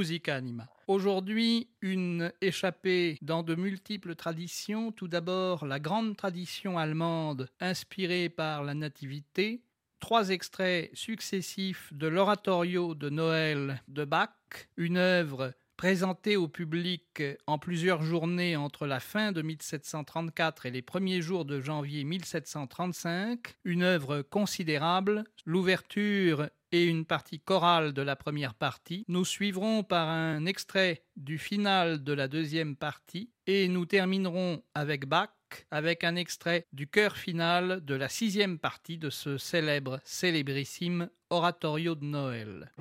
Musica Anima. Aujourd'hui, une échappée dans de multiples traditions. Tout d'abord, la grande tradition allemande inspirée par la Nativité. Trois extraits successifs de l'oratorio de Noël de Bach, une œuvre présentée au public en plusieurs journées entre la fin de 1734 et les premiers jours de janvier 1735, une œuvre considérable, l'ouverture et une partie chorale de la première partie. Nous suivrons par un extrait du final de la deuxième partie et nous terminerons avec Bach avec un extrait du chœur final de la sixième partie de ce célèbre, célébrissime oratorio de Noël.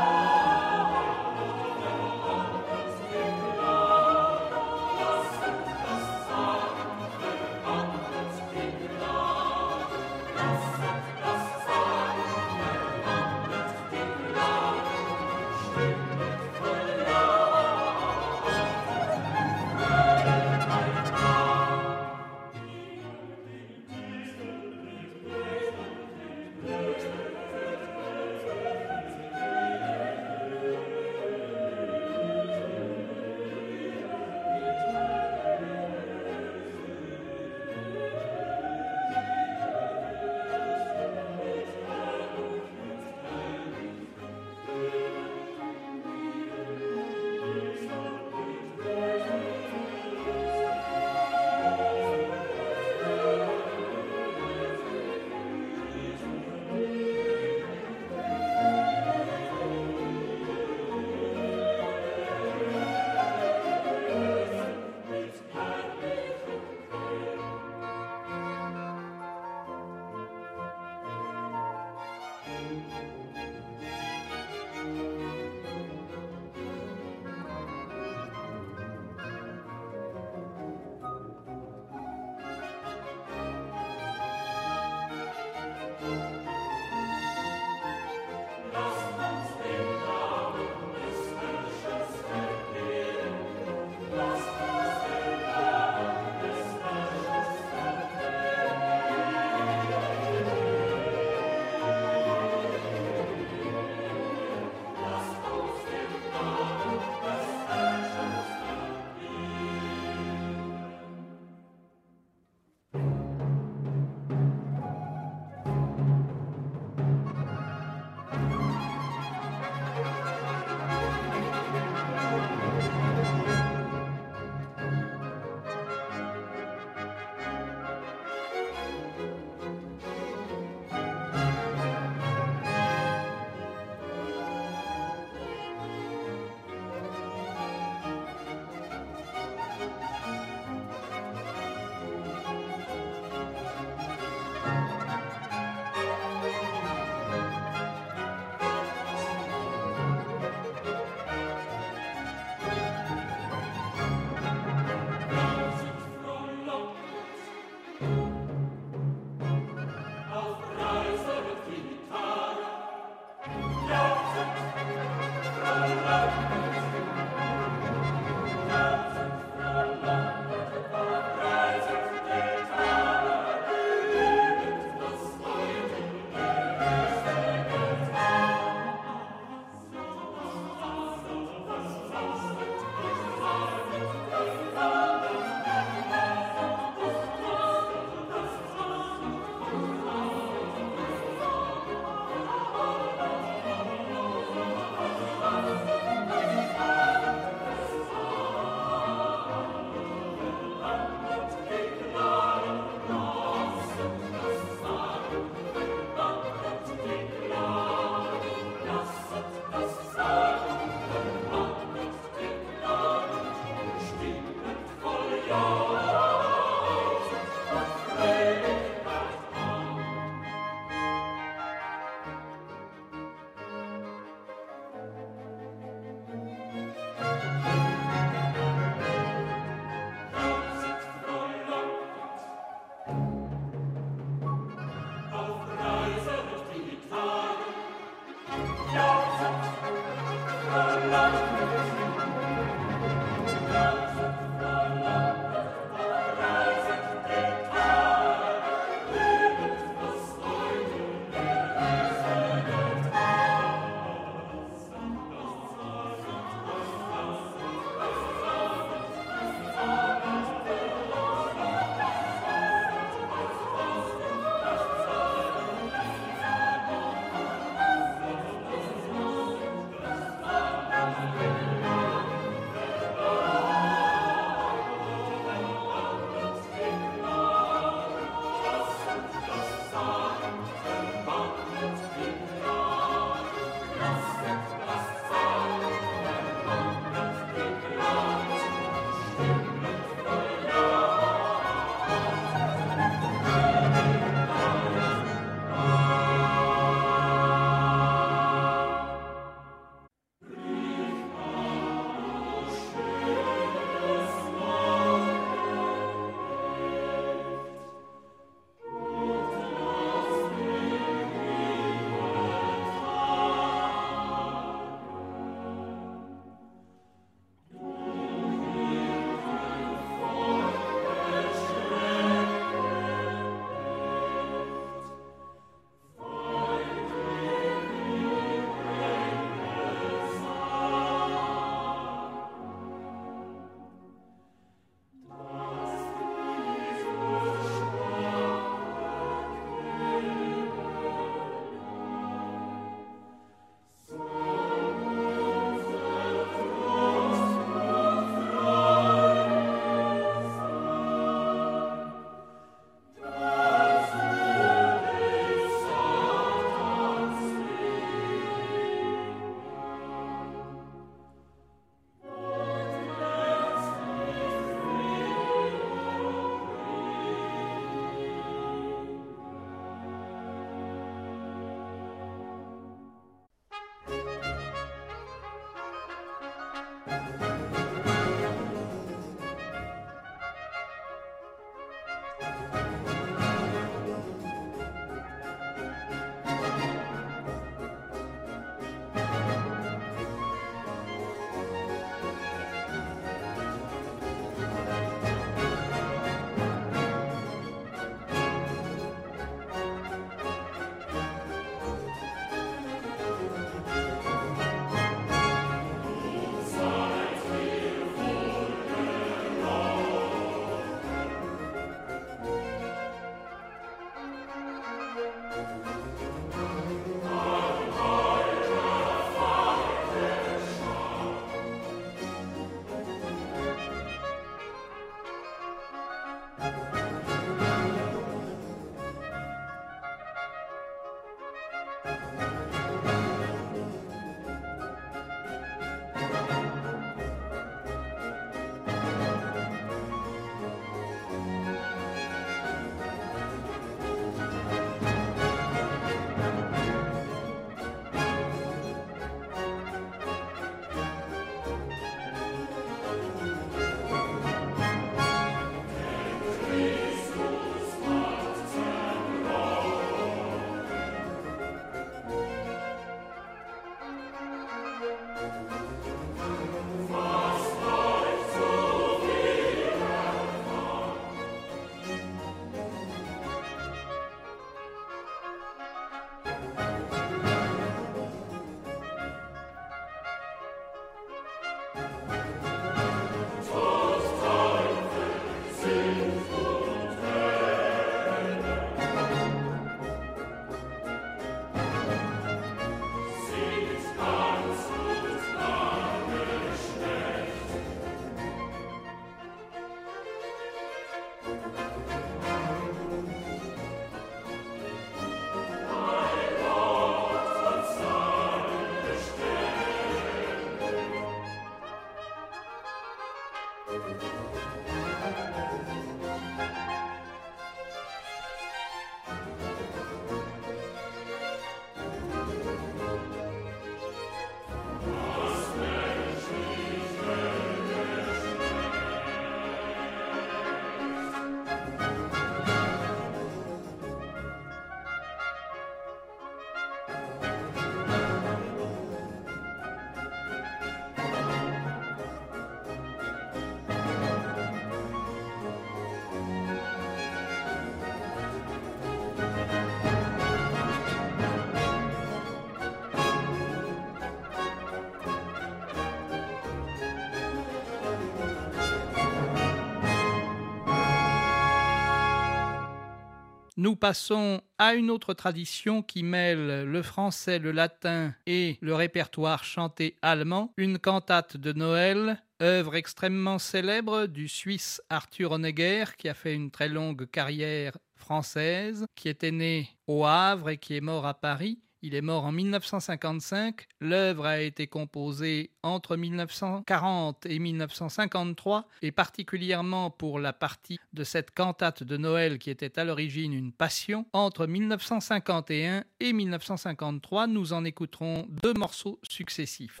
Nous passons à une autre tradition qui mêle le français, le latin et le répertoire chanté allemand, une cantate de Noël, œuvre extrêmement célèbre du Suisse Arthur Honegger qui a fait une très longue carrière française, qui était né au Havre et qui est mort à Paris. Il est mort en 1955. L'œuvre a été composée entre 1940 et 1953, et particulièrement pour la partie de cette cantate de Noël qui était à l'origine une passion. Entre 1951 et 1953, nous en écouterons deux morceaux successifs.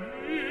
me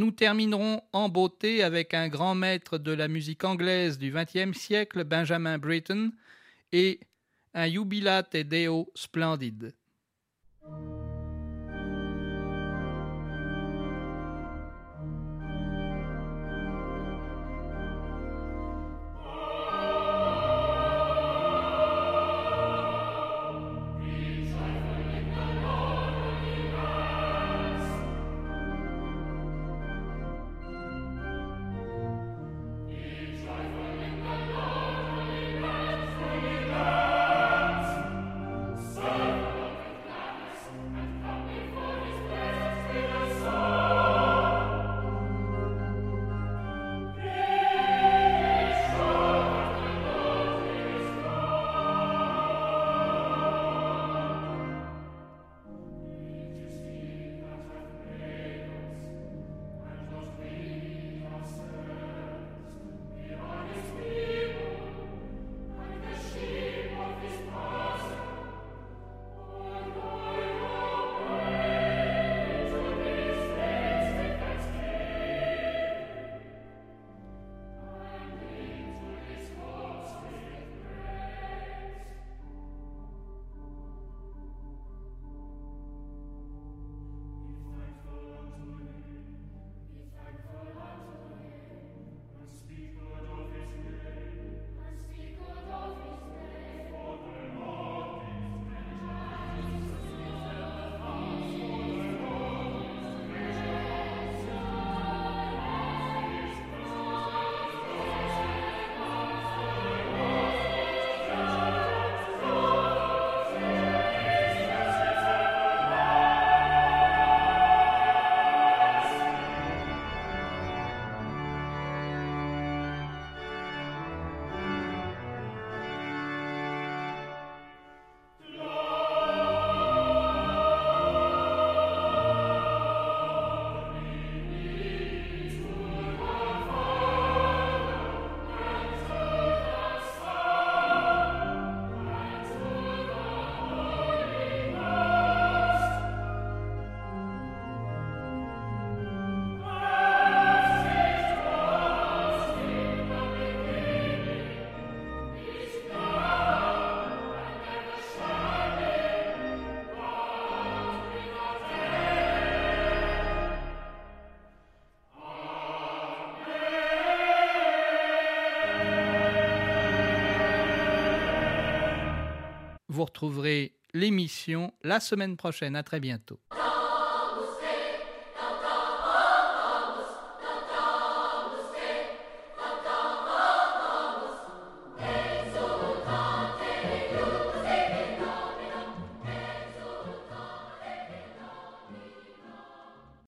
Nous terminerons en beauté avec un grand maître de la musique anglaise du XXe siècle, Benjamin Britten, et un Jubilate Deo splendide. Vous retrouverez l'émission la semaine prochaine. À très bientôt.